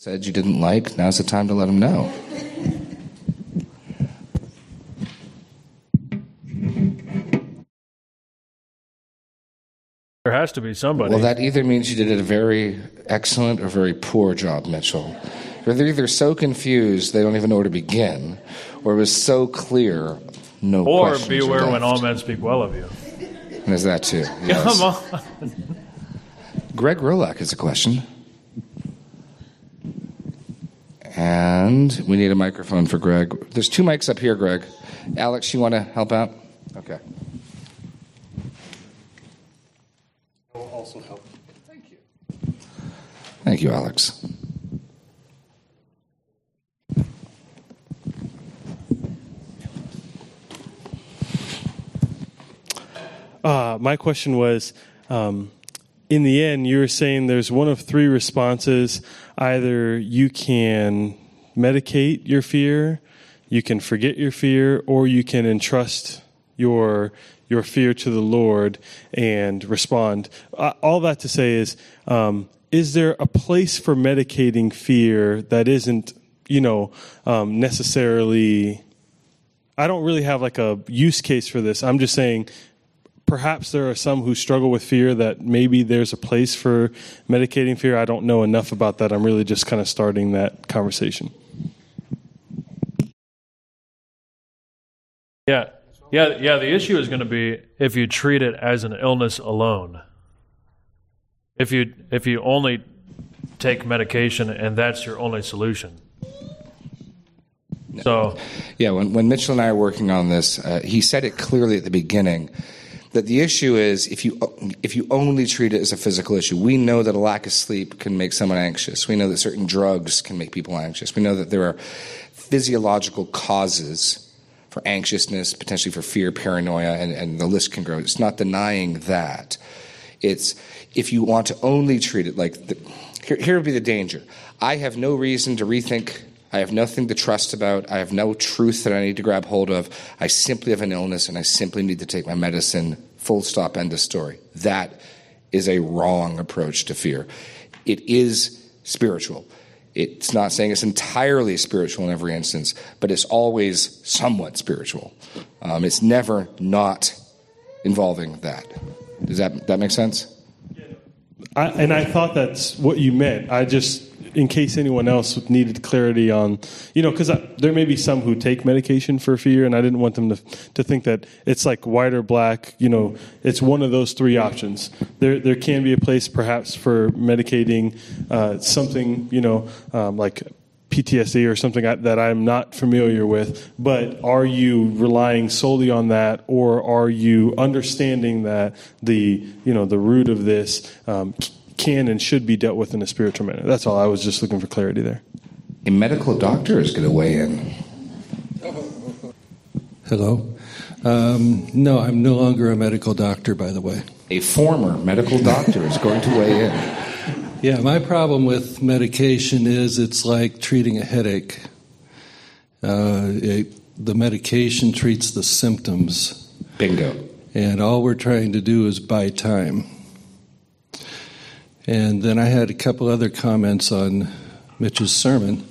said you didn't like, now's the time to let them know. There has to be somebody. Well, that either means you did a very excellent or very poor job, Mitchell. Or they're either so confused they don't even know where to begin, or it was so clear, no or beware are when all men speak well of you. And there's that too. yes. Come on. Greg Rolack has a question. And we need a microphone for Greg. There's two mics up here, Greg. Alex, you want to help out? Okay. I'll also help. Thank you. Thank you, Alex. Uh, my question was um, in the end, you were saying there's one of three responses. Either you can medicate your fear, you can forget your fear, or you can entrust your your fear to the Lord and respond. Uh, all that to say is, um, is there a place for medicating fear that isn't, you know, um, necessarily? I don't really have like a use case for this. I'm just saying perhaps there are some who struggle with fear that maybe there's a place for medicating fear. I don't know enough about that. I'm really just kind of starting that conversation. Yeah. Yeah, yeah, the issue is going to be if you treat it as an illness alone. If you if you only take medication and that's your only solution. So, Yeah, when, when Mitchell and I are working on this, uh, he said it clearly at the beginning that the issue is if you if you only treat it as a physical issue. We know that a lack of sleep can make someone anxious. We know that certain drugs can make people anxious. We know that there are physiological causes for anxiousness, potentially for fear, paranoia, and, and the list can grow. It's not denying that. It's if you want to only treat it like the, here, here would be the danger. I have no reason to rethink. I have nothing to trust about. I have no truth that I need to grab hold of. I simply have an illness and I simply need to take my medicine. Full stop, end of story. That is a wrong approach to fear. It is spiritual. It's not saying it's entirely spiritual in every instance, but it's always somewhat spiritual. Um, it's never not involving that. Does that that make sense? I, and I thought that's what you meant. I just, in case anyone else needed clarity on, you know, because there may be some who take medication for fear, and I didn't want them to to think that it's like white or black. You know, it's one of those three options. There there can be a place perhaps for medicating uh, something, you know, um, like PTSD or something that I'm not familiar with, but are you relying solely on that, or are you understanding that the you know the root of this um, can and should be dealt with in a spiritual manner? That's all. I was just looking for clarity there. A medical doctor is going to weigh in. Hello. Um, no, I'm no longer a medical doctor, by the way. A former medical doctor is going to weigh in. Yeah, my problem with medication is it's like treating a headache. Uh, it, the medication treats the symptoms, Bingo. and all we're trying to do is buy time. And then I had a couple other comments on Mitch's sermon.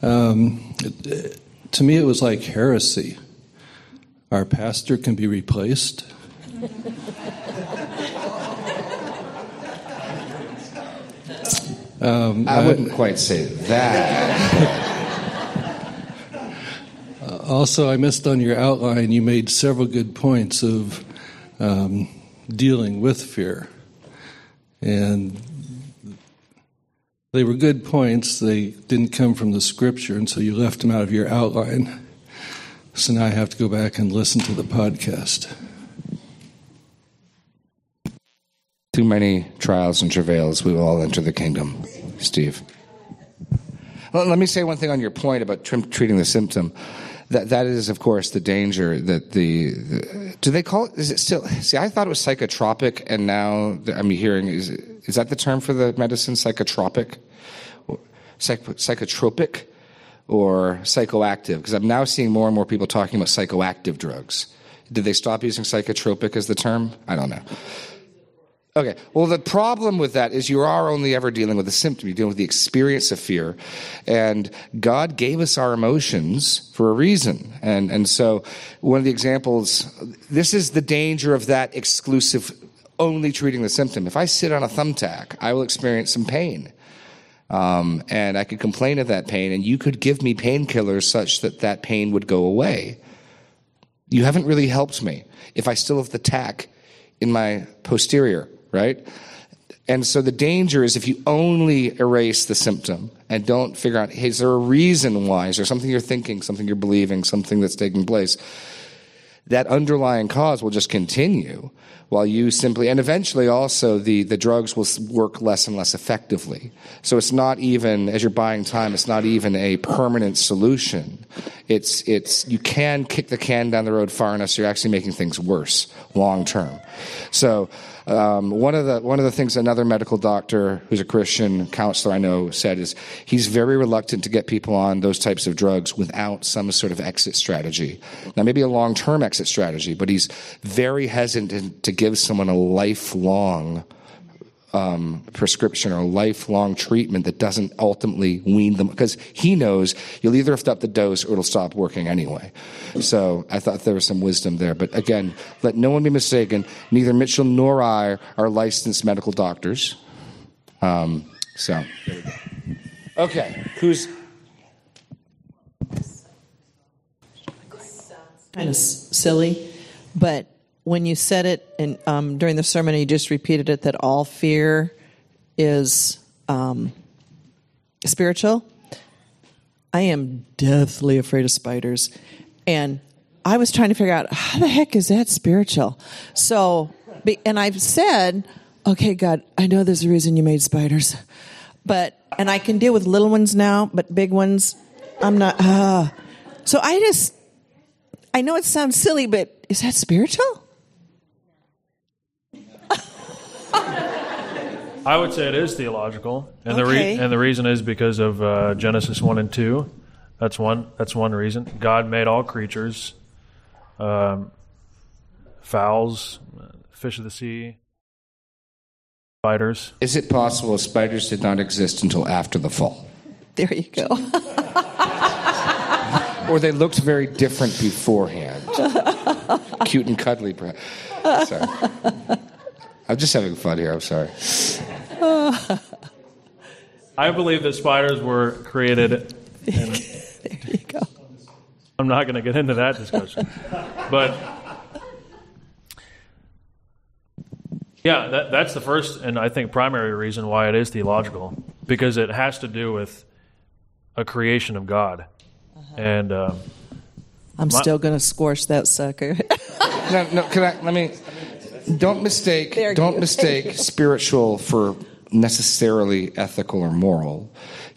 Um, it- to me, it was like heresy. Our pastor can be replaced. Um, I wouldn't quite say that. Also, I missed on your outline, you made several good points of um, dealing with fear. And they were good points. They didn't come from the scripture, and so you left them out of your outline. So now I have to go back and listen to the podcast. Too many trials and travails, we will all enter the kingdom. Steve. Let me say one thing on your point about tr- treating the symptom. That that is, of course, the danger that the, the do they call it? Is it still? See, I thought it was psychotropic, and now I'm hearing is is that the term for the medicine? Psychotropic, Psych, psychotropic, or psychoactive? Because I'm now seeing more and more people talking about psychoactive drugs. Did they stop using psychotropic as the term? I don't know. Okay. Well, the problem with that is you are only ever dealing with the symptom. You're dealing with the experience of fear. And God gave us our emotions for a reason. And, and so one of the examples, this is the danger of that exclusive, only treating the symptom. If I sit on a thumbtack, I will experience some pain. Um, and I could complain of that pain, and you could give me painkillers such that that pain would go away. You haven't really helped me if I still have the tack in my posterior right? And so the danger is if you only erase the symptom and don't figure out, hey, is there a reason why? Is there something you're thinking, something you're believing, something that's taking place? That underlying cause will just continue while you simply, and eventually also the, the drugs will work less and less effectively. So it's not even, as you're buying time, it's not even a permanent solution. It's, it's, you can kick the can down the road far enough so you're actually making things worse long term. So, um, one of the one of the things another medical doctor who's a Christian counselor I know said is he's very reluctant to get people on those types of drugs without some sort of exit strategy. Now, maybe a long term exit strategy, but he's very hesitant to give someone a lifelong um, prescription or lifelong treatment that doesn't ultimately wean them because he knows you'll either have to up the dose or it'll stop working anyway. So I thought there was some wisdom there. But again, let no one be mistaken. Neither Mitchell nor I are licensed medical doctors. Um, so Okay, who's kind of silly, but when you said it in, um, during the sermon, you just repeated it that all fear is um, spiritual. I am deathly afraid of spiders, and I was trying to figure out how the heck is that spiritual. So, and I've said, okay, God, I know there's a reason you made spiders, but and I can deal with little ones now, but big ones, I'm not. Uh. So I just, I know it sounds silly, but is that spiritual? I would say it is theological, and okay. the re- and the reason is because of uh, Genesis one and two. That's one. That's one reason. God made all creatures, um, fowls, fish of the sea, spiders. Is it possible spiders did not exist until after the fall? There you go. or they looked very different beforehand. Cute and cuddly, perhaps. Sorry. I'm just having fun here. I'm sorry. I believe that spiders were created. there you go. I'm not going to get into that discussion, but yeah, that, that's the first and I think primary reason why it is theological because it has to do with a creation of God, uh-huh. and um, I'm my, still going to squash that sucker. no, no. Can I? Let me. Don't mistake. don't mistake spiritual for necessarily ethical or moral.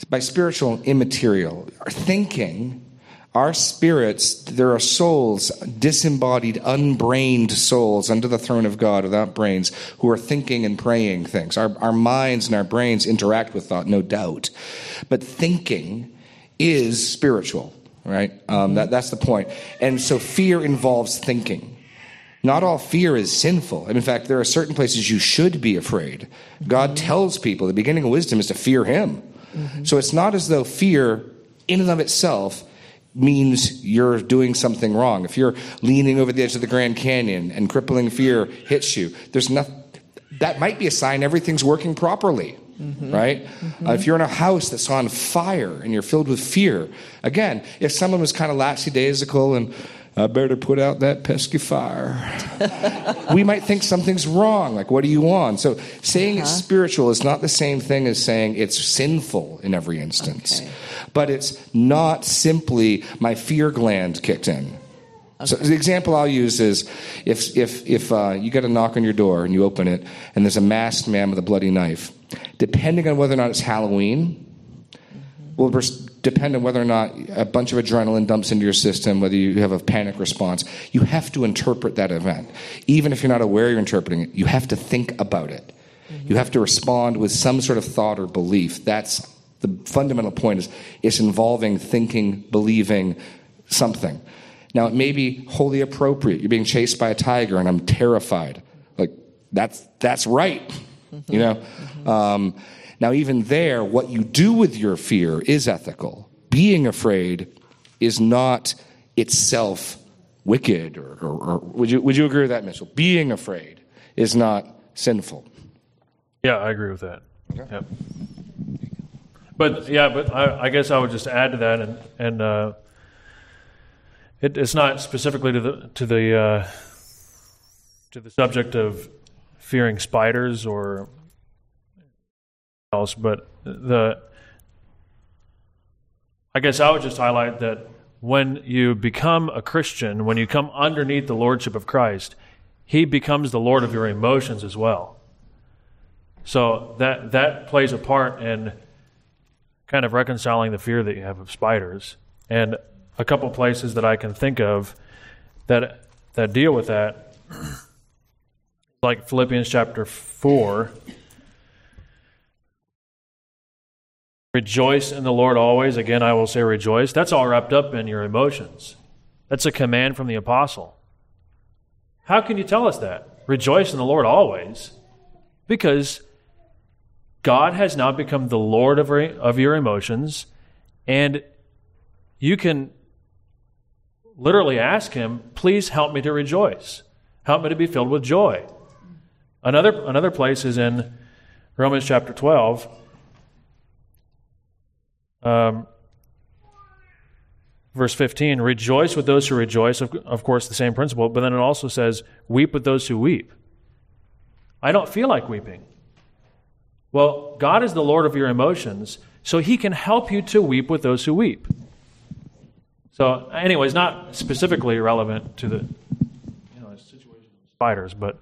By spiritual, immaterial. Our thinking, our spirits, there are souls, disembodied, unbrained souls under the throne of God without brains who are thinking and praying things. Our, our minds and our brains interact with thought, no doubt. But thinking is spiritual, right? Um, that, that's the point. And so fear involves thinking. Not all fear is sinful. And in fact, there are certain places you should be afraid. God tells people the beginning of wisdom is to fear Him. Mm-hmm. So it's not as though fear, in and of itself, means you're doing something wrong. If you're leaning over the edge of the Grand Canyon and crippling fear hits you, there's nothing. That might be a sign everything's working properly. Mm-hmm. Right? Mm-hmm. Uh, if you're in a house that's on fire and you're filled with fear, again, if someone was kind of lackadaisical and I better put out that pesky fire. we might think something's wrong. Like, what do you want? So, saying uh-huh. it's spiritual is not the same thing as saying it's sinful in every instance. Okay. But it's not simply my fear gland kicked in. Okay. So the example I'll use is if if if uh, you get a knock on your door and you open it and there's a masked man with a bloody knife, depending on whether or not it's Halloween, mm-hmm. will depend on whether or not a bunch of adrenaline dumps into your system, whether you have a panic response. You have to interpret that event. Even if you're not aware you're interpreting it, you have to think about it. Mm-hmm. You have to respond with some sort of thought or belief. That's the fundamental point is it's involving thinking, believing something. Now it may be wholly appropriate. You're being chased by a tiger and I'm terrified. Like That's that's right. You know. Um, now, even there, what you do with your fear is ethical. Being afraid is not itself wicked, or, or, or would you would you agree with that, Mitchell? Being afraid is not sinful. Yeah, I agree with that. Yep. But yeah, but I, I, guess I would just add to that, and and uh, it, it's not specifically to the to the uh, to the subject of fearing spiders or else, but the I guess I would just highlight that when you become a Christian, when you come underneath the lordship of Christ, He becomes the Lord of your emotions as well. So that that plays a part in kind of reconciling the fear that you have of spiders. And a couple places that I can think of that that deal with that, like Philippians chapter four. Rejoice in the Lord always. Again, I will say rejoice. That's all wrapped up in your emotions. That's a command from the apostle. How can you tell us that? Rejoice in the Lord always. Because God has now become the Lord of, of your emotions, and you can literally ask Him, please help me to rejoice. Help me to be filled with joy. Another, another place is in Romans chapter 12. Um, verse 15 rejoice with those who rejoice of, of course the same principle but then it also says weep with those who weep i don't feel like weeping well, God is the Lord of your emotions, so He can help you to weep with those who weep. So, anyways, not specifically relevant to the you know situation of spiders, but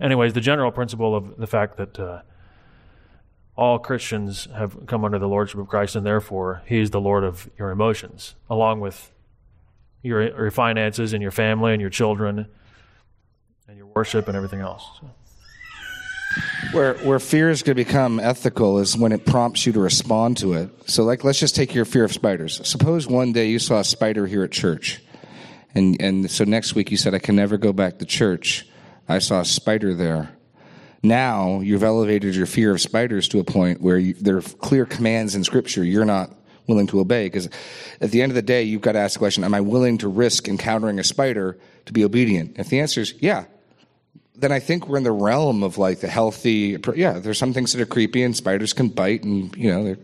anyways, the general principle of the fact that uh, all Christians have come under the lordship of Christ, and therefore He is the Lord of your emotions, along with your, your finances and your family and your children and your worship and everything else. So. Where where fear is going to become ethical is when it prompts you to respond to it. So, like, let's just take your fear of spiders. Suppose one day you saw a spider here at church, and and so next week you said, "I can never go back to church. I saw a spider there." Now you've elevated your fear of spiders to a point where you, there are clear commands in Scripture you're not willing to obey. Because at the end of the day, you've got to ask the question: Am I willing to risk encountering a spider to be obedient? If the answer is yeah, then I think we're in the realm of like the healthy. Yeah, there's some things that are creepy, and spiders can bite, and you know,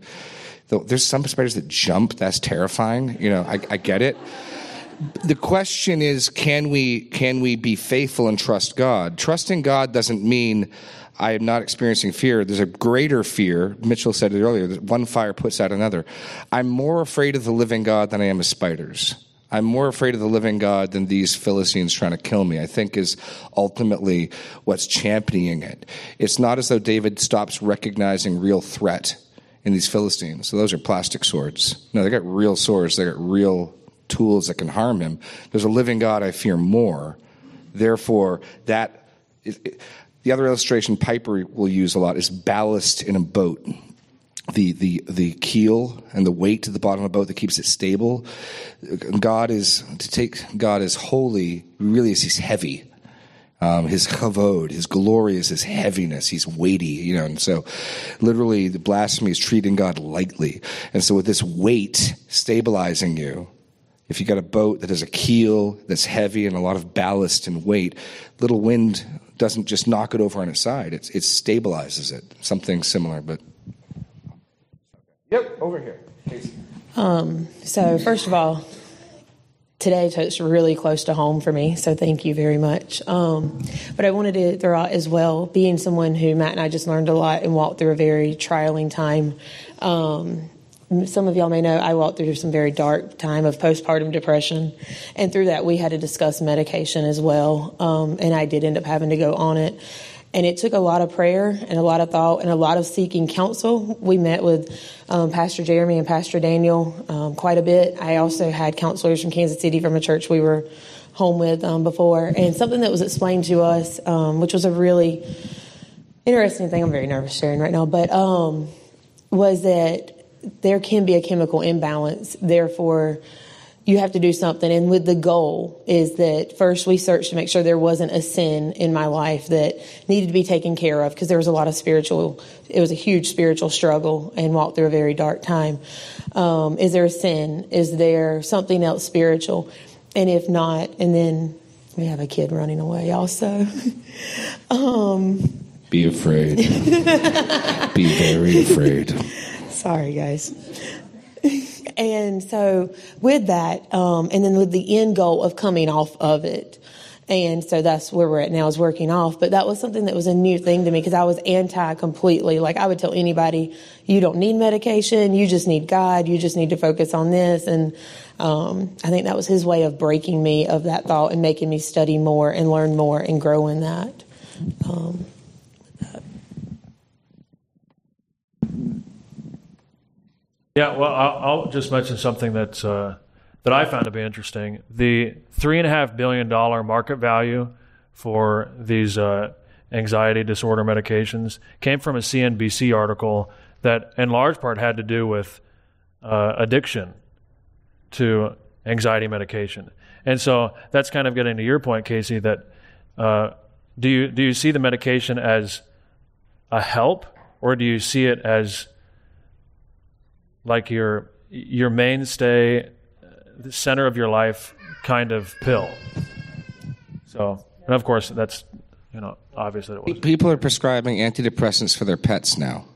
there's some spiders that jump. That's terrifying. You know, I, I get it. The question is, can we can we be faithful and trust God? Trusting God doesn't mean I am not experiencing fear. There's a greater fear. Mitchell said it earlier. That one fire puts out another. I'm more afraid of the living God than I am of spiders. I'm more afraid of the living God than these Philistines trying to kill me, I think is ultimately what's championing it. It's not as though David stops recognizing real threat in these Philistines. So those are plastic swords. No, they got real swords, they got real tools that can harm him. There's a living God I fear more. Therefore, that is, the other illustration Piper will use a lot is ballast in a boat the, the, the keel and the weight to the bottom of the boat that keeps it stable. God is, to take God as holy, really is he's heavy. Um, his chavod, his glory is his heaviness. He's weighty, you know, and so literally the blasphemy is treating God lightly. And so with this weight stabilizing you, if you got a boat that has a keel that's heavy and a lot of ballast and weight, little wind doesn't just knock it over on its side. It, it stabilizes it. Something similar, but Yep, over here. Um, so, first of all, today touched really close to home for me, so thank you very much. Um, but I wanted to throw out as well, being someone who Matt and I just learned a lot and walked through a very trialing time. Um, some of y'all may know I walked through some very dark time of postpartum depression, and through that we had to discuss medication as well. Um, and I did end up having to go on it. And it took a lot of prayer and a lot of thought and a lot of seeking counsel. We met with um, Pastor Jeremy and Pastor Daniel um, quite a bit. I also had counselors from Kansas City from a church we were home with um, before. And something that was explained to us, um, which was a really interesting thing, I'm very nervous sharing right now, but um, was that there can be a chemical imbalance. Therefore, you have to do something. And with the goal is that first we searched to make sure there wasn't a sin in my life that needed to be taken care of because there was a lot of spiritual, it was a huge spiritual struggle and walked through a very dark time. Um, is there a sin? Is there something else spiritual? And if not, and then we have a kid running away also. um, Be afraid. Be very afraid. Sorry, guys. and so, with that, um, and then with the end goal of coming off of it. And so that's where we're at now is working off. But that was something that was a new thing to me because I was anti completely. Like I would tell anybody, you don't need medication. You just need God. You just need to focus on this. And, um, I think that was his way of breaking me of that thought and making me study more and learn more and grow in that. Um, Yeah, well, I'll, I'll just mention something that's uh, that I found to be interesting. The three and a half billion dollar market value for these uh, anxiety disorder medications came from a CNBC article that, in large part, had to do with uh, addiction to anxiety medication. And so that's kind of getting to your point, Casey. That uh, do you do you see the medication as a help, or do you see it as like your your mainstay, the center of your life kind of pill. So, and of course, that's you know obvious that it was. People are prescribing antidepressants for their pets now.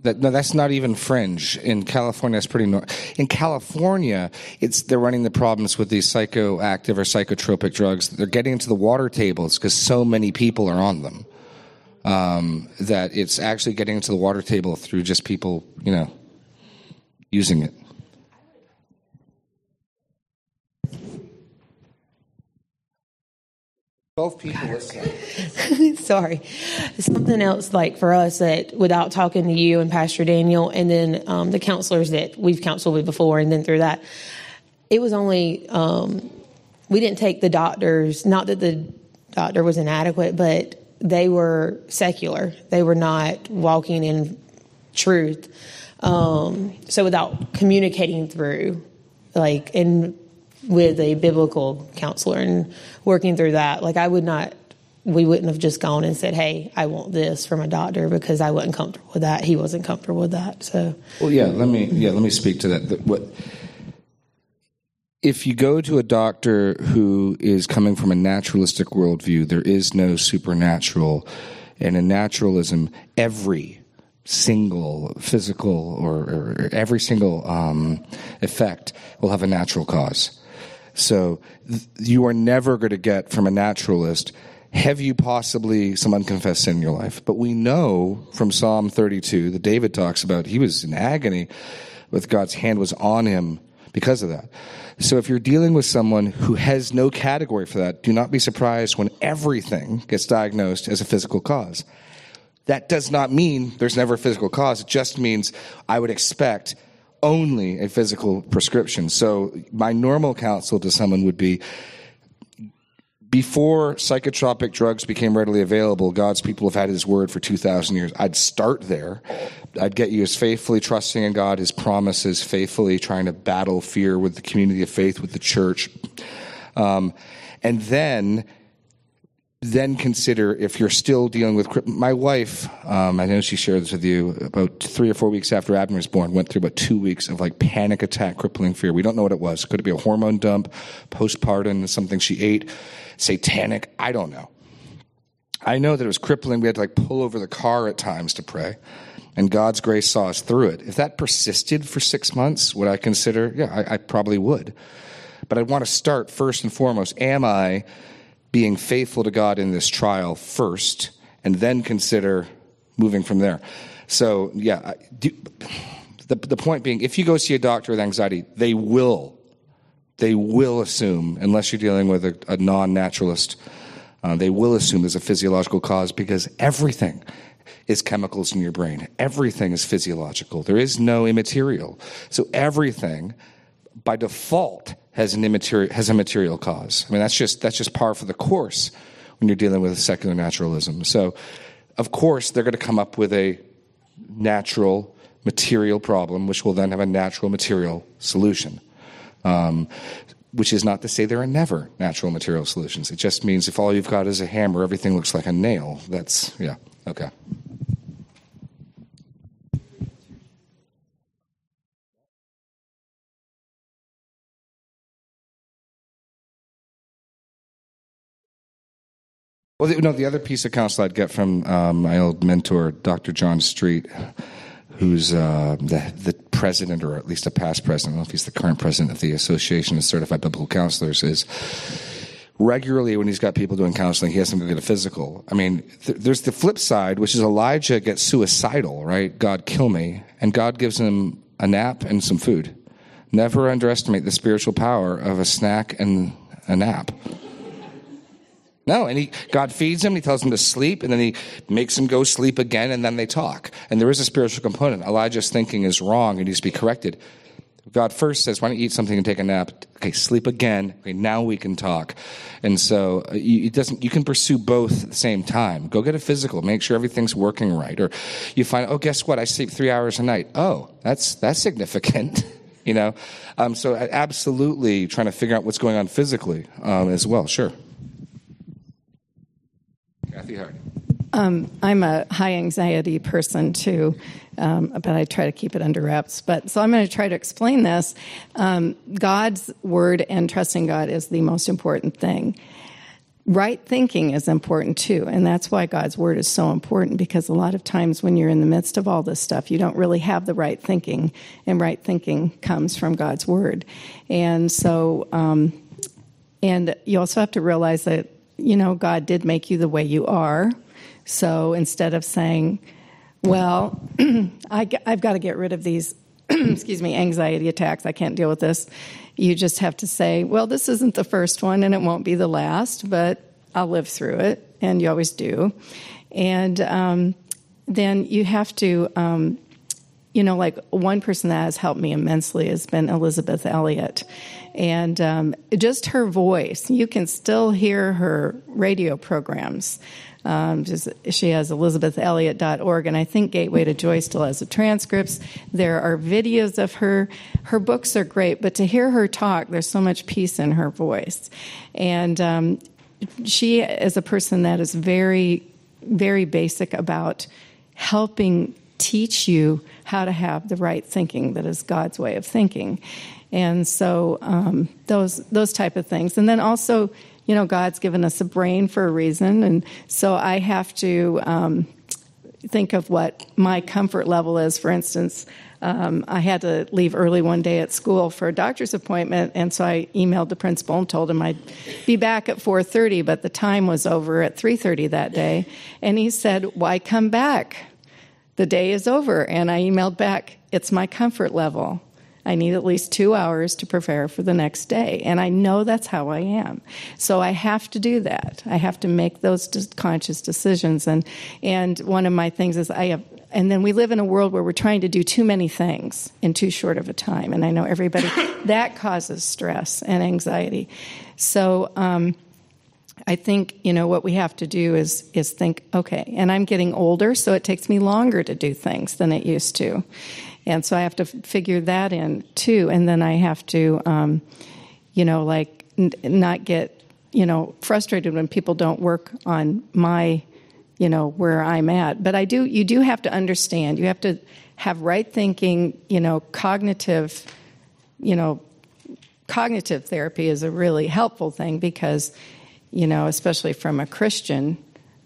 That, no, that's not even fringe. In California, that's pretty. Nor- in California, it's they're running the problems with these psychoactive or psychotropic drugs. They're getting into the water tables because so many people are on them. Um, that it's actually getting into the water table through just people, you know, using it. Twelve people listening. Sorry. Something else, like for us, that without talking to you and Pastor Daniel, and then um, the counselors that we've counseled with before, and then through that, it was only um, we didn't take the doctors. Not that the doctor was inadequate, but they were secular. They were not walking in truth. Um, so without communicating through, like, and with a biblical counselor and working through that, like, I would not, we wouldn't have just gone and said, "Hey, I want this from a doctor," because I wasn't comfortable with that. He wasn't comfortable with that. So, well, yeah, let me yeah, let me speak to that. What if you go to a doctor who is coming from a naturalistic worldview? There is no supernatural, and in naturalism, every single physical or, or every single um, effect will have a natural cause. So th- you are never going to get from a naturalist, have you possibly some unconfessed sin in your life? But we know from Psalm 32 that David talks about he was in agony with God's hand was on him because of that. So if you're dealing with someone who has no category for that, do not be surprised when everything gets diagnosed as a physical cause. That does not mean there's never a physical cause. It just means I would expect only a physical prescription. So my normal counsel to someone would be before psychotropic drugs became readily available, God's people have had His word for 2,000 years. I'd start there. I'd get you as faithfully trusting in God, His promises, faithfully trying to battle fear with the community of faith, with the church. Um, and then then consider if you're still dealing with my wife um, i know she shared this with you about three or four weeks after abner was born went through about two weeks of like panic attack crippling fear. We don't know what it was. Could it be a hormone dump postpartum something she ate? Satanic? I don't know. I know that it was crippling. We had to like pull over the car at times to pray and god's grace saw us through it. If that persisted for six months would i consider? Yeah i, I probably would. But i want to start first and foremost am i being faithful to God in this trial first, and then consider moving from there. So, yeah, do, the, the point being, if you go see a doctor with anxiety, they will, they will assume, unless you're dealing with a, a non naturalist, uh, they will assume there's a physiological cause because everything is chemicals in your brain. Everything is physiological. There is no immaterial. So everything, by default, has an immaterial has a material cause. I mean, that's just that's just par for the course when you're dealing with secular naturalism. So, of course, they're going to come up with a natural material problem, which will then have a natural material solution. Um, which is not to say there are never natural material solutions. It just means if all you've got is a hammer, everything looks like a nail. That's, yeah, okay. Well, the, no, the other piece of counsel I'd get from um, my old mentor, Dr. John Street, who's uh, the, the president, or at least a past president, I don't know if he's the current president of the Association of Certified Biblical Counselors, is regularly when he's got people doing counseling, he has them go get a physical. I mean, th- there's the flip side, which is Elijah gets suicidal, right? God, kill me. And God gives him a nap and some food. Never underestimate the spiritual power of a snack and a nap. No, and he, God feeds him, he tells him to sleep, and then he makes him go sleep again, and then they talk. And there is a spiritual component. Elijah's thinking is wrong, and needs to be corrected. God first says, why don't you eat something and take a nap? Okay, sleep again. Okay, now we can talk. And so uh, it doesn't, you can pursue both at the same time. Go get a physical, make sure everything's working right. Or you find, oh, guess what? I sleep three hours a night. Oh, that's, that's significant. you know? Um, so absolutely trying to figure out what's going on physically um, as well. Sure. Kathy Hart. Um, I'm a high anxiety person too, um, but I try to keep it under wraps. But so I'm going to try to explain this. Um, God's word and trusting God is the most important thing. Right thinking is important too, and that's why God's word is so important because a lot of times when you're in the midst of all this stuff, you don't really have the right thinking, and right thinking comes from God's word. And so, um, and you also have to realize that you know, God did make you the way you are. So instead of saying, well, I, have got to get rid of these, excuse me, anxiety attacks, I can't deal with this, you just have to say, well, this isn't the first one and it won't be the last, but I'll live through it. And you always do. And um, then you have to, um, you know, like one person that has helped me immensely has been Elisabeth Elliot and um, just her voice. You can still hear her radio programs. Um, just, she has ElisabethElliot.org, and I think Gateway to Joy still has the transcripts. There are videos of her. Her books are great, but to hear her talk, there's so much peace in her voice. And um, she is a person that is very, very basic about helping teach you how to have the right thinking that is God's way of thinking and so um, those those type of things. And then also, you know, God's given us a brain for a reason, and so I have to um, think of what my comfort level is. For instance. Um, I had to leave early one day at school for a doctor's appointment, and so I emailed the principal and told him I'd be back at 4:30, but the time was over at 3:30 that day. And he said, "Why come back? The day is over." And I emailed back, "It's my comfort level." I need at least two hours to prepare for the next day. And I know that's how I am. So I have to do that. I have to make those conscious decisions. And, and one of my things is I have, and then we live in a world where we're trying to do too many things in too short of a time. And I know everybody, that causes stress and anxiety. So, um, I think you know what we have to do is is think okay and I'm getting older so it takes me longer to do things than it used to and so I have to figure that in too. And then I have to, um, you know, like n- not get, you know, frustrated when people don't work on my, you know, where I'm at. But I do, you do have to understand. You have to have right thinking. You know, cognitive, you know, cognitive therapy is a really helpful thing because, you know, especially from a Christian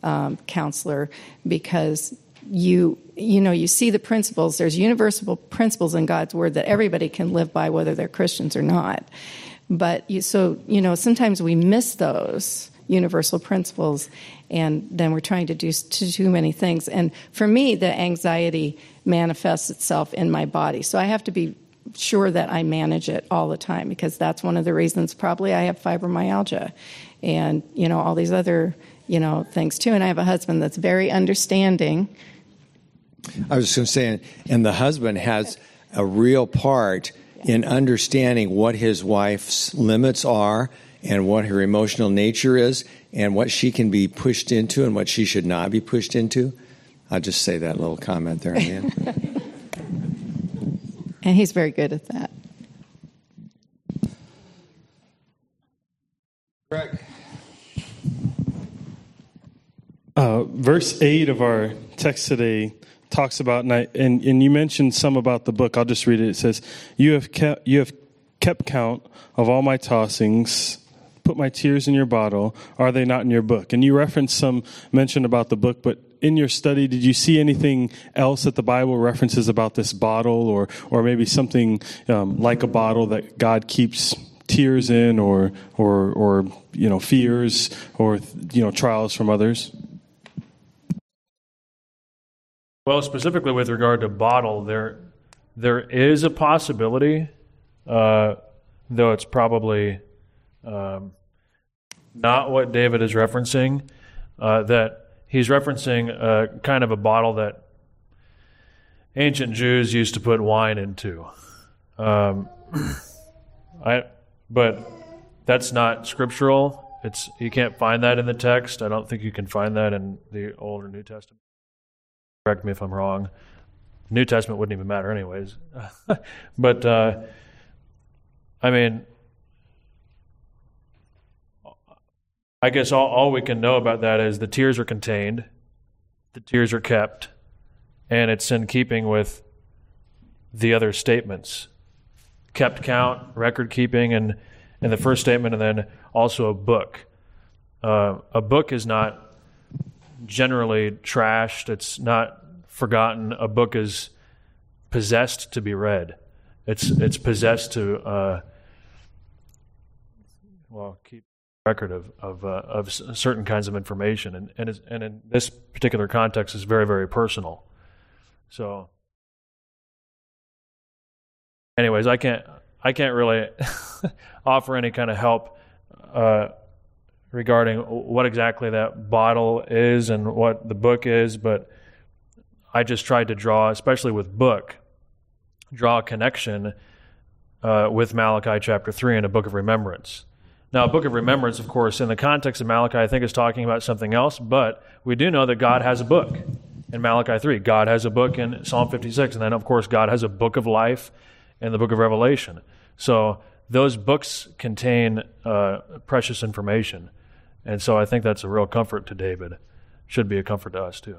um, counselor, because you you know you see the principles. There's universal principles in god's word that everybody can live by whether they're christians or not. But you, so you know sometimes we miss those universal principles and then we're trying to do too many things. And for me the anxiety manifests itself in my body. So i have to be sure that i manage it all the time because that's one of the reasons probably i have fibromyalgia and you know all these other you know things too and i have a husband that's very understanding I was just going to say, and the husband has a real part in understanding what his wife's limits are and what her emotional nature is and what she can be pushed into and what she should not be pushed into. I'll just say that little comment there, man. and he's very good at that. Greg. Uh, verse 8 of our text today talks about, and, I, and, and you mentioned some about the book. I'll just read it. It says, You have kept, you have kept count of all my tossings put my tears in your bottle are they not in your book and you referenced some mention about the book but in your study did you see anything else that the bible references about this bottle or or maybe something um, like a bottle that god keeps tears in, or or or you know fears, or you know trials from others? Well, specifically with regard to bottle, there there is a possibility, uh, though it's probably um, not what David is referencing, uh, that he's referencing a, kind of a bottle that ancient Jews used to put wine into. Um, I, but that's not scriptural. It's you can't find that in the text. I don't think you can find that in the Old or New Testament. Correct me if I'm wrong. New Testament wouldn't even matter, anyways. but uh, I mean, I guess all, all we can know about that is the tears are contained, the tears are kept, and it's in keeping with the other statements kept count, record keeping, and in the first statement, and then also a book. Uh, a book is not generally trashed, it's not forgotten. A book is possessed to be read. It's it's possessed to uh, well keep record of of, uh, of certain kinds of information, and and, and in this particular context, is very very personal. So, anyways, I can't I can't really offer any kind of help uh, regarding what exactly that bottle is and what the book is, but I just tried to draw, especially with book, draw a connection uh, with Malachi chapter three and a book of remembrance. Now, a book of remembrance, of course, in the context of Malachi, I think is talking about something else, but we do know that God has a book in Malachi 3. God has a book in Psalm 56. And then, of course, God has a book of life in the book of Revelation. So those books contain uh, precious information. And so I think that's a real comfort to David. Should be a comfort to us, too.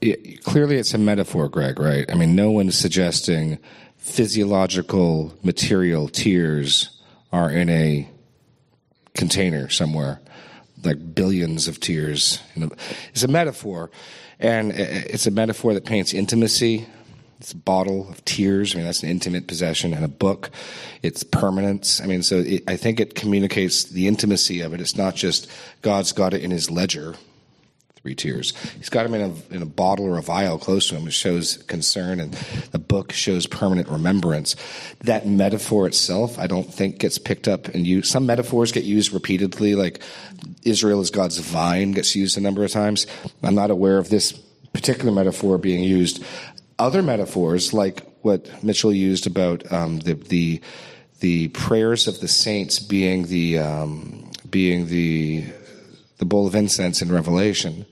It, clearly, it's a metaphor, Greg, right? I mean, no one's suggesting physiological material tears are in a container somewhere, like billions of tears. It's a metaphor, and it's a metaphor that paints intimacy. It's a bottle of tears. I mean, that's an intimate possession, and a book. It's permanence. I mean, so it, I think it communicates the intimacy of it. It's not just God's got it in His ledger three tears. He's got them in a, in a bottle or a vial close to him, which shows concern, and the book shows permanent remembrance. That metaphor itself, I don't think gets picked up and used. Some metaphors get used repeatedly, like Israel is God's vine gets used a number of times. I'm not aware of this particular metaphor being used. Other metaphors, like what Mitchell used about um, the the the prayers of the saints being the um, being the the bowl of incense in Revelation,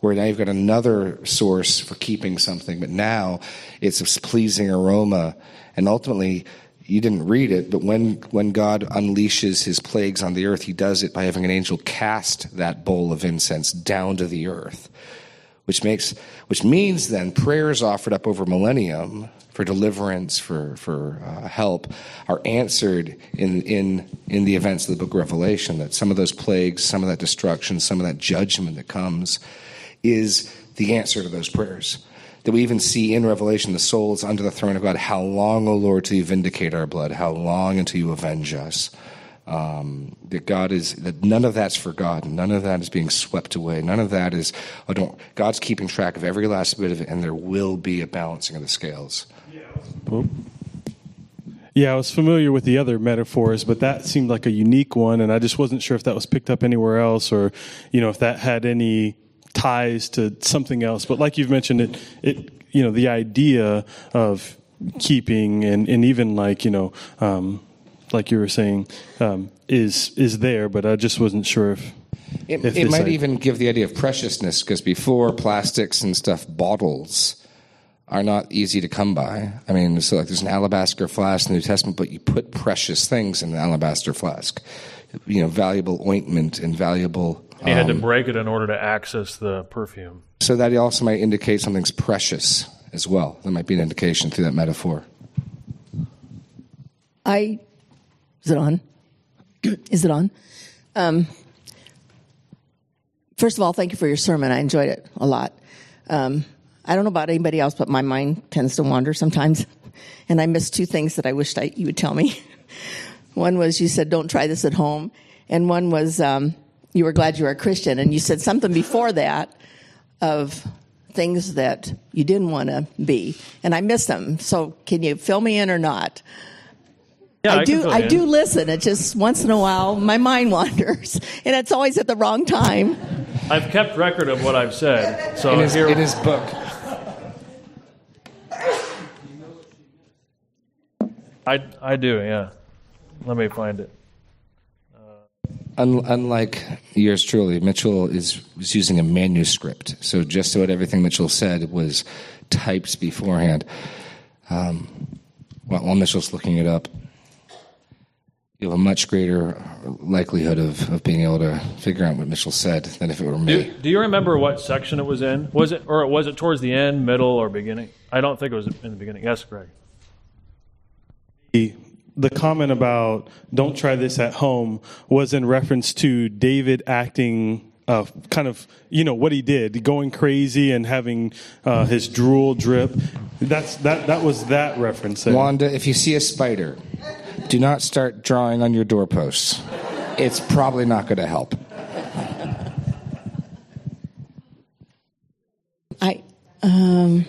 where now you've got another source for keeping something, but now it's a pleasing aroma. And ultimately, you didn't read it, but when, when God unleashes his plagues on the earth, he does it by having an angel cast that bowl of incense down to the earth, which makes, which means then prayers offered up over millennium for deliverance, for for uh, help, are answered in in in the events of the Book of Revelation. That some of those plagues, some of that destruction, some of that judgment that comes, is the answer to those prayers. That we even see in Revelation, the souls under the throne of God. How long, O Lord, till you vindicate our blood? How long until you avenge us? Um, that God is that none of that's forgotten. None of that is being swept away. None of that is. Oh, don't. God's keeping track of every last bit of it, and there will be a balancing of the scales. Yeah, I was familiar with the other metaphors, but that seemed like a unique one, and I just wasn't sure if that was picked up anywhere else, or you know, if that had any ties to something else. But like you've mentioned, it, it you know, the idea of keeping and, and even like you know, um, like you were saying, um, is is there, but I just wasn't sure if. It, if it might idea. even give the idea of preciousness because before plastics and stuff, bottles are not easy to come by. I mean, so like there's an alabaster flask in the New Testament, but you put precious things in an alabaster flask. You know, valuable ointment and valuable He had to break it in order to access the perfume. So that also might indicate something's precious as well. That might be an indication through that metaphor. I is it on? is it on? Um, first of all, thank you for your sermon. I enjoyed it a lot. Um, I don't know about anybody else, but my mind tends to wander sometimes, and I missed two things that I wished I, you would tell me. one was you said, "Don't try this at home," and one was um, you were glad you were a Christian, and you said something before that of things that you didn't want to be, and I missed them. So, can you fill me in or not? Yeah, I, can do. fill I you in. do listen. It just once in a while my mind wanders, and it's always at the wrong time. I've kept record of what I've said. So In his, here, in his book, I I do. Yeah. Let me find it. un, unlike yours truly, Mitchell is was using a manuscript. So just so what everything Mitchell said was typed beforehand. Um, while, while Mitchell's looking it up, you have a much greater likelihood of, of being able to figure out what Mitchell said than if it were Do, me. do you remember what section it was in? Was it or was it towards the end, middle, or beginning? I don't think it was in the beginning. Yes, Greg. The, the comment about don't try this at home was in reference to David acting uh, kind of, you know, what he did, going crazy and having uh, his drool drip. That's that. That was that reference. There. Wanda, if you see a spider, do not start drawing on your doorposts. It's probably not going to help. I um.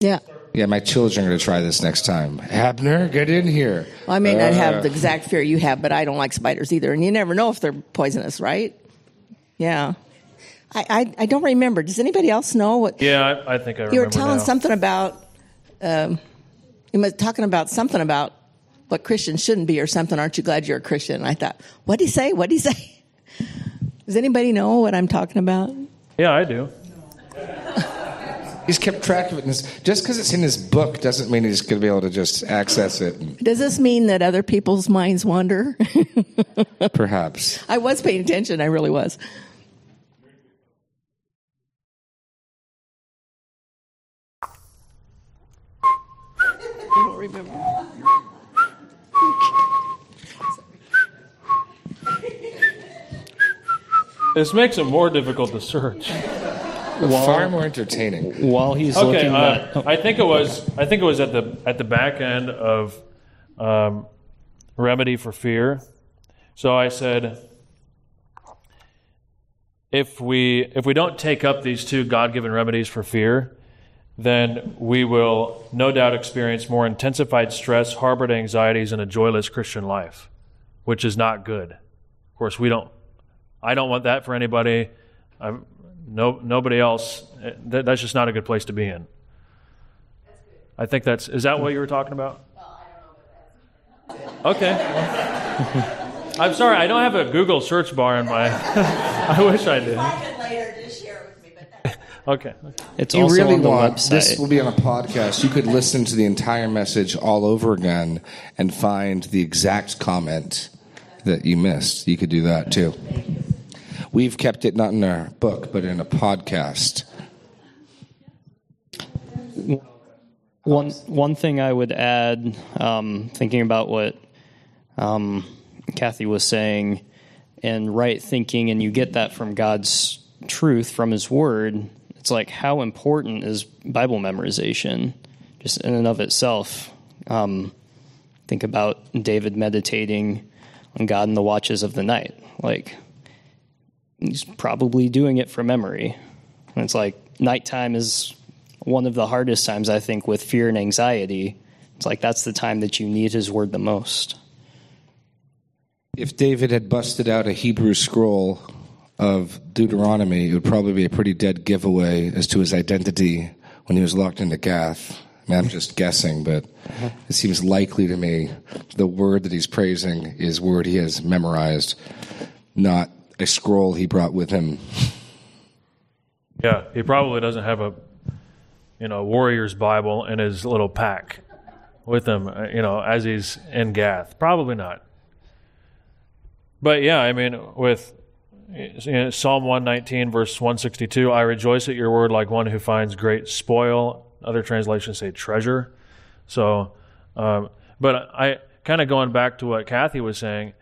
Yeah. Yeah, my children are going to try this next time. Abner, get in here. Well, I may not Uh, have the exact fear you have, but I don't like spiders either. And you never know if they're poisonous, right? Yeah. I, I, I don't remember. Does anybody else know what Yeah, I, I think I remember. you were telling now. something about? Um, you were talking about something about what Christians shouldn't be or something. Aren't you glad you're a Christian? And I thought, what did he say? What did he say? Does anybody know what I'm talking about? Yeah, I do. He's kept track of it. And just because it's in his book doesn't mean he's going to be able to just access it. Does this mean that other people's minds wander? Perhaps. I was paying attention. I really was. Remember. This makes it more difficult to search. Far more entertaining. While he's Okay, looking uh, that, I think it was. I think it was at the at the back end of um, remedy for fear. So I said, if we if we don't take up these two God given remedies for fear, then we will no doubt experience more intensified stress, harbored anxieties, and a joyless Christian life, which is not good. Of course, we don't. I don't want that for anybody. I'm, no, nobody else. That, that's just not a good place to be in. I think that's. Is that what you were talking about? Okay. I'm sorry, I don't have a Google search bar in my. I wish I did. Okay. it's you also really on the want website. this will be on a podcast. You could listen to the entire message all over again and find the exact comment that you missed. You could do that too. We've kept it not in our book, but in a podcast. One one thing I would add, um, thinking about what um, Kathy was saying, and right thinking, and you get that from God's truth, from His Word. It's like how important is Bible memorization, just in and of itself. Um, think about David meditating on God in the watches of the night. Like he's probably doing it from memory. And it's like nighttime is one of the hardest times I think with fear and anxiety. It's like that's the time that you need his word the most. If David had busted out a Hebrew scroll of Deuteronomy, it would probably be a pretty dead giveaway as to his identity when he was locked into Gath. I mean, I'm just guessing, but it seems likely to me the word that he's praising is word he has memorized, not a scroll he brought with him. Yeah, he probably doesn't have a, you know, warrior's Bible in his little pack with him, uh, you know, as he's in Gath. Probably not. but yeah, I mean, with Psalm 119, verse 162, I rejoice at your word like one who finds great spoil. Other translations say treasure. So, um, but I kind of going back to what Kathy was saying,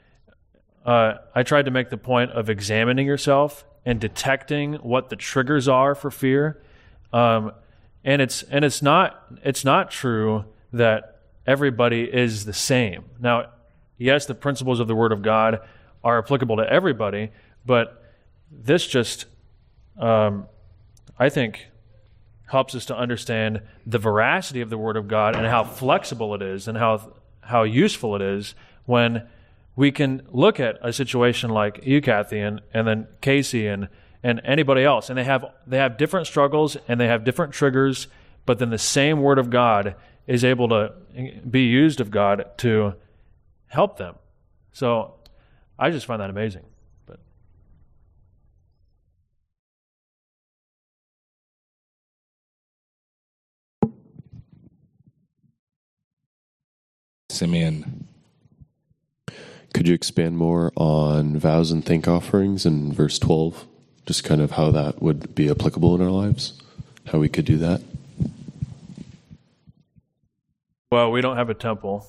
uh, I tried to make the point of examining yourself and detecting what the triggers are for fear. Um, and it's and it's not it's not true that everybody is the same. Now, yes, the principles of the Word of God are applicable to everybody, but this just, um, I think, helps us to understand the veracity of the Word of God and how flexible it is and how how useful it is when we can look at a situation like you, Kathy, and, and then Casey and and anybody else, and they have they have different struggles and they have different triggers, but then the same Word of God is able to be used of God to help them. So I just find that amazing. But Simeon. Could you expand more on vows and thank offerings in verse 12? Just kind of how that would be applicable in our lives? How we could do that? Well, we don't have a temple.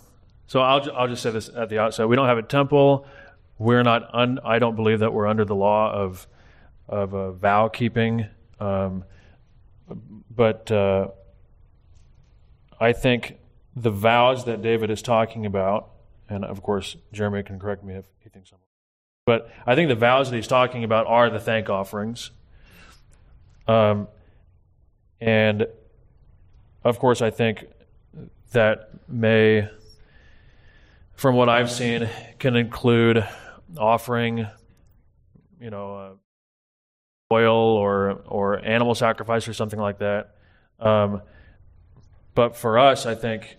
So I'll, I'll just say this at the outset. We don't have a temple. We're not, un, I don't believe that we're under the law of, of uh, vow keeping. Um, but uh, I think the vows that David is talking about, and of course, Jeremy can correct me if he thinks I'm but I think the vows that he's talking about are the thank offerings. Um, and of course, I think that may, from what I've seen, can include offering, you know, uh, oil or or animal sacrifice or something like that. Um, but for us, I think,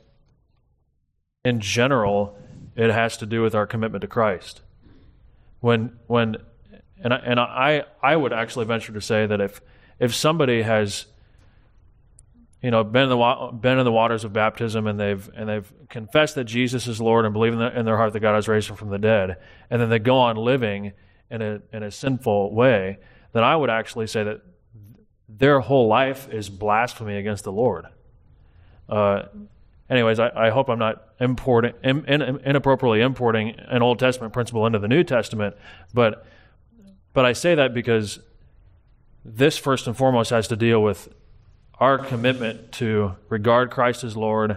in general, it has to do with our commitment to Christ. When when and I, and I I would actually venture to say that if if somebody has you know, been in the been in the waters of baptism, and they've and they've confessed that Jesus is Lord and believe in, the, in their heart that God has raised him from the dead, and then they go on living in a in a sinful way, then I would actually say that their whole life is blasphemy against the Lord. Uh, anyways, I, I, hope I'm not importing in, in, inappropriately importing an Old Testament principle into the New Testament, but but I say that because this first and foremost has to deal with our commitment to regard Christ as Lord.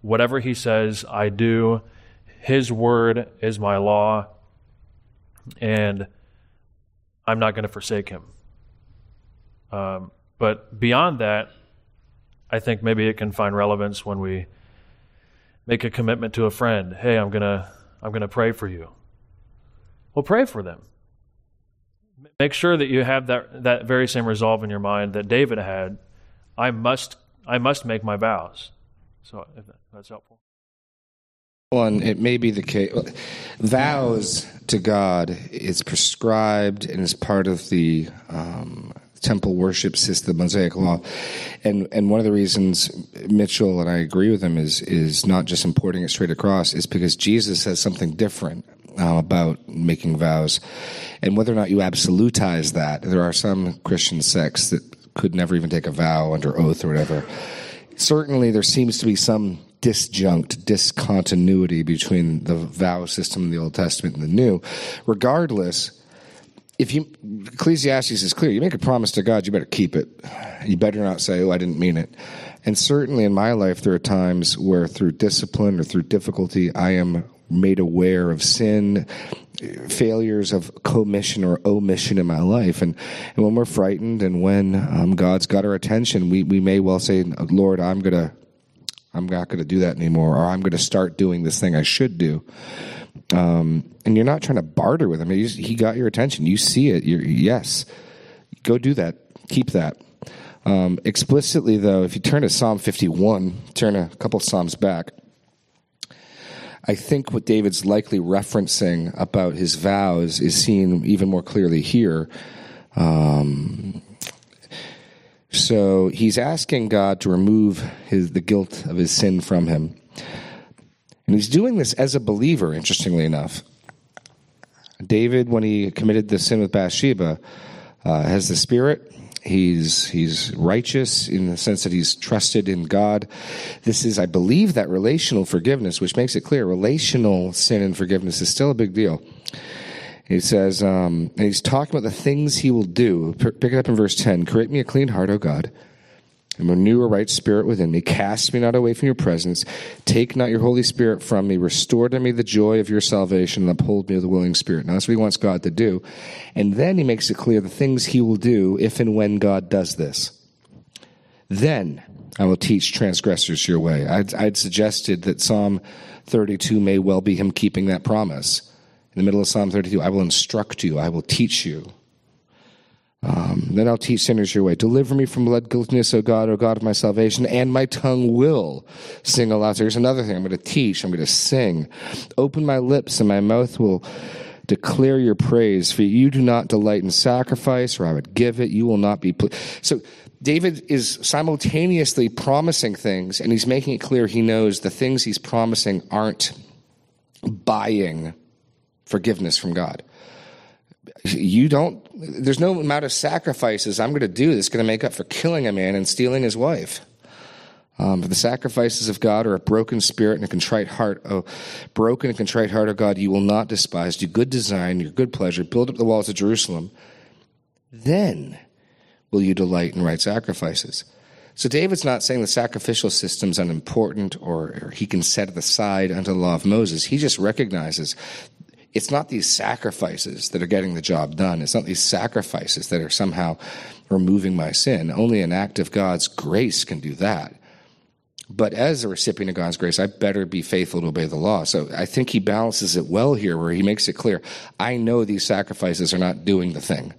Whatever He says, I do. His word is my law, and I'm not going to forsake Him. Um, but beyond that, I think maybe it can find relevance when we make a commitment to a friend. Hey, I'm gonna I'm gonna pray for you. Well, pray for them. Make sure that you have that that very same resolve in your mind that David had I must I must make my vows. So if that's helpful. One, it may be the case. Vows to God is prescribed and is part of the um, temple worship system, the Mosaic Law, and and one of the reasons Mitchell and I agree with him is is not just importing it straight across, is because Jesus says something different uh, about making vows, and whether or not you absolutize that, there are some Christian sects that could never even take a vow under oath or whatever. Certainly, there seems to be some disjunct discontinuity between the vow system in the Old Testament and the New. Regardless, if you Ecclesiastes is clear, you make a promise to God, you better keep it. You better not say, "Oh, I didn't mean it." And certainly in my life, there are times where through discipline or through difficulty, I am made aware of sin, failures of commission or omission in my life. And, and when we're frightened and when um, God's got our attention, we, we may well say, Lord, I'm going to, I'm not going to do that anymore, or I'm going to start doing this thing I should do. Um, and you're not trying to barter with him. He, got your attention. You see it. You're, yes, go do that. Keep that. Um, explicitly, though, if you turn to Psalm 51, turn a couple Psalms back. I think what David's likely referencing about his vows is seen even more clearly here. Um, so he's asking God to remove his, the guilt of his sin from him. And he's doing this as a believer, interestingly enough. David, when he committed the sin with Bathsheba, uh, has the Spirit. He's he's righteous in the sense that he's trusted in God. This is, I believe, that relational forgiveness, which makes it clear relational sin and forgiveness is still a big deal. He says, um, and he's talking about the things he will do. Pick it up in verse 10. Create me a clean heart, O God, and renew a right spirit within me. Cast me not away from your presence. Take not your Holy Spirit from me. Restore to me the joy of your salvation and uphold me with a willing spirit. Now, that's what he wants God to do. And then he makes it clear the things he will do if and when God does this. Then I will teach transgressors your way. I'd, I'd suggested that Psalm 32 may well be him keeping that promise in the middle of Psalm 32, I will instruct you, I will teach you. Um, then I'll teach sinners your way. Deliver me from blood guiltiness, O God, O God of my salvation, and my tongue will sing aloud. So here's another thing I'm going to teach, I'm going to sing. Open my lips, and my mouth will declare your praise. For you do not delight in sacrifice, or I would give it. You will not be. Ple-. So David is simultaneously promising things, and he's making it clear he knows the things he's promising aren't buying forgiveness from God. You don't, there's no amount of sacrifices I'm going to do that's going to make up for killing a man and stealing his wife. Um, the sacrifices of God are a broken spirit and a contrite heart. Oh, broken and contrite heart, of God, you will not despise. Do good to Zion, your good pleasure, build up the walls of Jerusalem. Then will you delight in right sacrifices. So David's not saying the sacrificial system's unimportant or, or he can set it aside under the law of Moses. He just recognizes it's not these sacrifices that are getting the job done. It's not these sacrifices that are somehow removing my sin. Only an act of God's grace can do that. But as a recipient of God's grace, I better be faithful to obey the law. So I think he balances it well here, where he makes it clear I know these sacrifices are not doing the thing.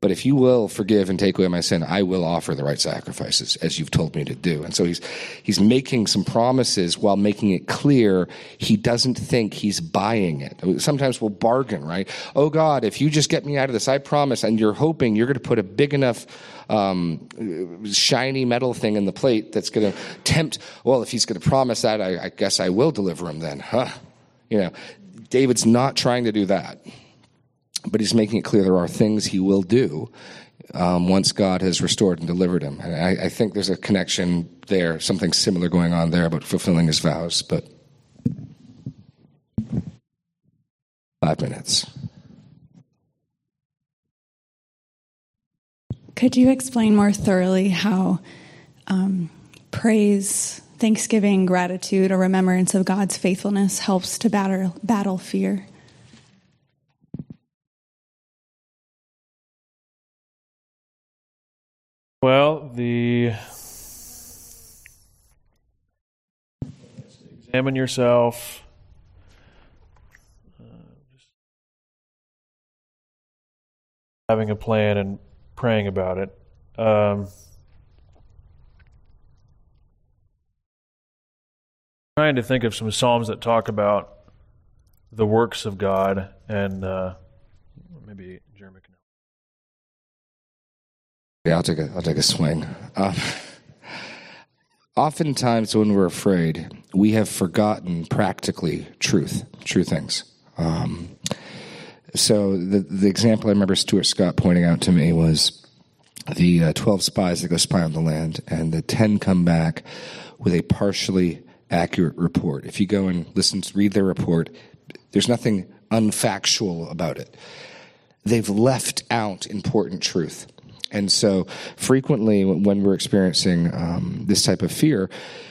But if you will forgive and take away my sin, I will offer the right sacrifices as you've told me to do. And so he's, he's making some promises while making it clear he doesn't think he's buying it. Sometimes we'll bargain, right? Oh God, if you just get me out of this, I promise. And you're hoping you're going to put a big enough, um, shiny metal thing in the plate that's going to tempt, well, if he's going to promise that, I, I guess I will deliver him then, huh? You know, David's not trying to do that but he's making it clear there are things he will do um, once God has restored and delivered him. And I, I, think there's a connection there, something similar going on there about fulfilling his vows. But five minutes. Could you explain more thoroughly how um, praise, thanksgiving, gratitude, or remembrance of God's faithfulness helps to battle, battle fear? Well, the examine yourself. Uh, having a plan and praying about it. Um, trying to think of some psalms that talk about the works of God, and uh, maybe. Yeah, I'll take a, I'll take a swing. Um, oftentimes, when we're afraid, we have forgotten practically truth, true things. Um, so the the example I remember Stuart Scott pointing out to me was the uh, twelve spies that go spy on the land, and the ten come back with a partially accurate report. If you go and listen, read their report, there's nothing unfactual about it. They've left out important truth. And so, frequently, when we're experiencing um, this type of fear,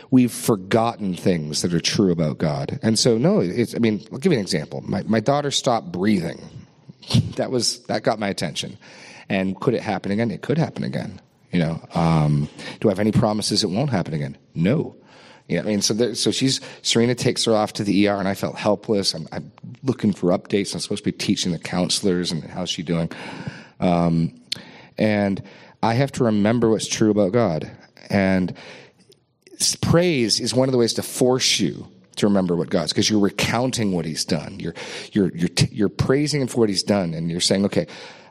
we've forgotten things that are true about God. And so, no, it's, I mean, I'll give you an example. My, my daughter stopped breathing. that was, that got my attention. And could it happen again? It could happen again. You know, um, do I have any promises it won't happen again? No. You know, I mean, so there, so she's Serena takes her off to the ER, and I felt helpless. I'm, I'm looking for updates. I'm supposed to be teaching the counselors, and how's she doing? Um, and I have to remember what's true about God. And praise is one of the ways to force you to remember what God's because you're recounting what He's done. You're you're you're you're praising Him for what He's done, and you're saying, okay.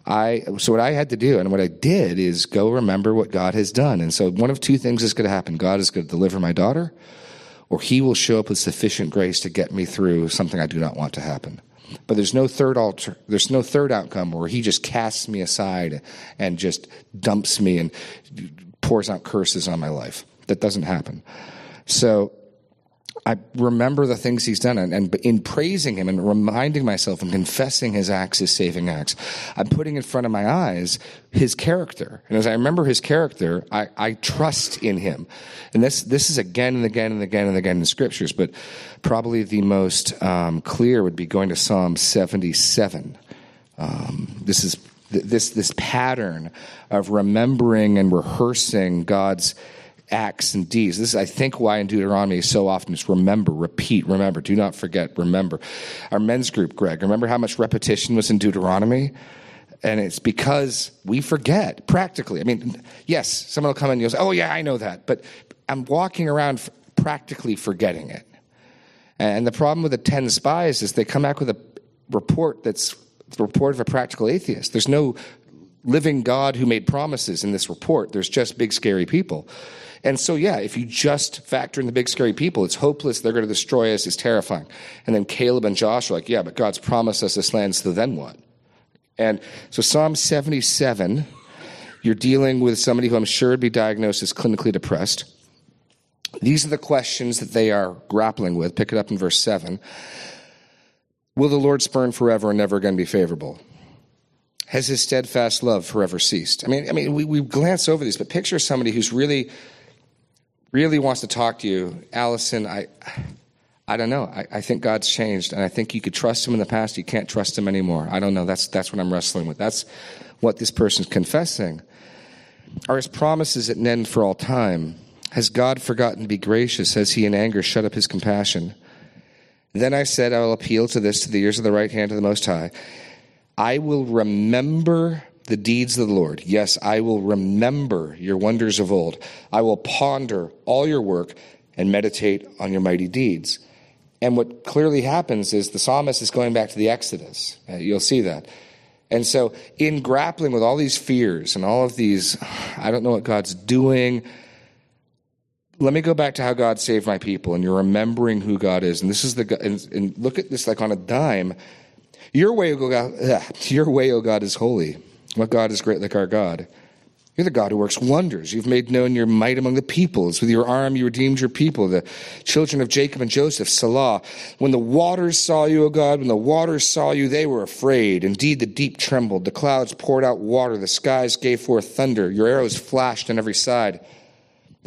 I so what I had to do and what I did is go remember what God has done. And so one of two things is going to happen. God is going to deliver my daughter or he will show up with sufficient grace to get me through something I do not want to happen. But there's no third alter, there's no third outcome where he just casts me aside and just dumps me and pours out curses on my life. That doesn't happen. So I remember the things he's done, and, and, in praising him and reminding myself and confessing his acts, his saving acts, I'm putting in front of my eyes his character. And as I remember his character, I, I trust in him. And this this is again and again and again and again in the scriptures, but probably the most um, clear would be going to Psalm 77. Um, this is this this pattern of remembering and rehearsing God's acts and deeds. This is, I think, why in Deuteronomy so often it's remember, repeat, remember, do not forget, remember. Our men's group, Greg, remember how much repetition was in Deuteronomy? And it's because we forget practically. I mean, yes, someone will come in and you'll say, oh, yeah, I know that. But I'm walking around practically forgetting it. And the problem with the 10 spies is they come back with a report that's the report of a practical atheist. There's no living God who made promises in this report. There's just big, scary people. And so, yeah, if you just factor in the big scary people, it's hopeless. They're going to destroy us. It's terrifying. And then Caleb and Josh are like, yeah, but God's promised us this land, so then what? And so, Psalm 77, you're dealing with somebody who I'm sure would be diagnosed as clinically depressed. These are the questions that they are grappling with. Pick it up in verse 7. Will the Lord spurn forever and never again be favorable? Has his steadfast love forever ceased? I mean, I mean, we, we glance over these, but picture somebody who's really really wants to talk to you, Allison, I, I don't know. I, I, think God's changed, and I think you could trust Him in the past. You can't trust Him anymore. I don't know. That's that's what I'm wrestling with. That's what this person's confessing. Are His promises at an end for all time? Has God forgotten to be gracious? Has He in anger shut up His compassion? Then I said, I will appeal to this to the ears of the right hand of the Most High. I will remember the deeds of the Lord. Yes, I will remember your wonders of old. I will ponder all your work and meditate on your mighty deeds. And what clearly happens is the psalmist is going back to the Exodus. Uh, you'll see that. And so, in grappling with all these fears and all of these, I don't know what God's doing, let me go back to how God saved my people. And you're remembering who God is. And this is the, and, and look at this like on a dime. Your way, O God, your way, O God, is holy. What God is great like our God? You're the God who works wonders. You've made known your might among the peoples. With your arm, you redeemed your people, the children of Jacob and Joseph, Selah. When the waters saw you, O God, when the waters saw you, they were afraid. Indeed, the deep trembled. The clouds poured out water. The skies gave forth thunder. Your arrows flashed on every side.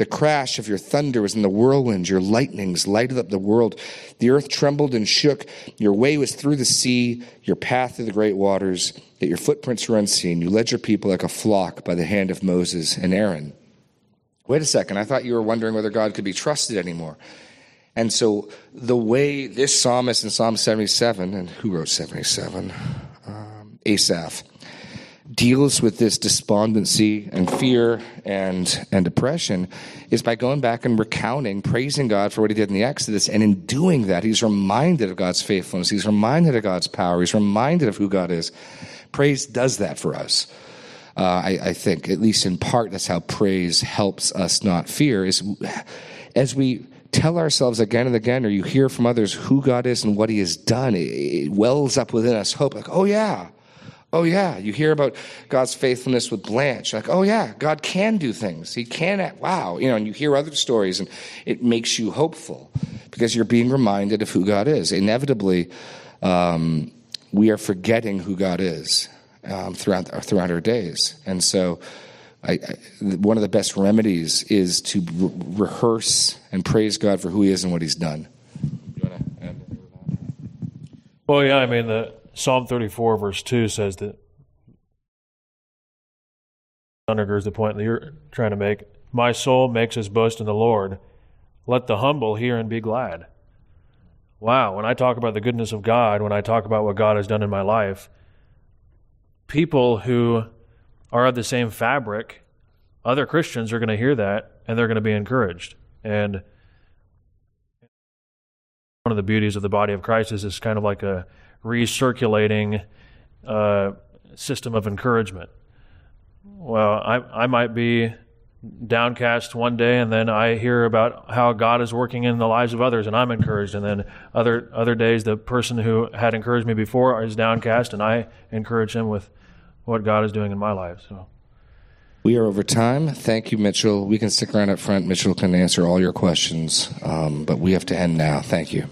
The crash of your thunder was in the whirlwind. Your lightnings lighted up the world. The earth trembled and shook. Your way was through the sea, your path through the great waters. Yet your footprints were unseen. You led your people like a flock by the hand of Moses and Aaron. Wait a second. I thought you were wondering whether God could be trusted anymore. And so the way this psalmist in Psalm 77, and who wrote 77? Um, Asaph deals with this despondency and fear and, and depression is by going back and recounting, praising God for what he did in the Exodus. And in doing that, he's reminded of God's faithfulness. He's reminded of God's power. He's reminded of who God is. Praise does that for us. Uh, I, I think, at least in part, that's how praise helps us not fear. Is as we tell ourselves again and again, or you hear from others who God is and what He has done, it, it wells up within us hope. Like, oh yeah, Oh, yeah. You hear about God's faithfulness with Blanche. Like, oh, yeah, God can do things. He can, act, wow. You know, and you hear other stories and it makes you hopeful because you're being reminded of who God is. Inevitably, um, we are forgetting who God is um, throughout, throughout our days. And so, I, I, one of the best remedies is to re- rehearse and praise God for who He is and what He's done. Well, yeah, I mean, the Psalm 34, verse 2 says that undergirds the point that you're trying to make. My soul makes its boast in the Lord. Let the humble hear and be glad. Wow, when I talk about the goodness of God, when I talk about what God has done in my life, people who are of the same fabric, other Christians are going to hear that and they're going to be encouraged. And one of the beauties of the body of Christ is it's kind of like a recirculating uh, system of encouragement. Well, I, I might be downcast one day, and then I hear about how God is working in the lives of others, and I'm encouraged. And then other other days, the person who had encouraged me before is downcast, and I encourage him with what God is doing in my life. So. We are over time. Thank you, Mitchell. We can stick around up front. Mitchell can answer all your questions, um, but we have to end now. Thank you.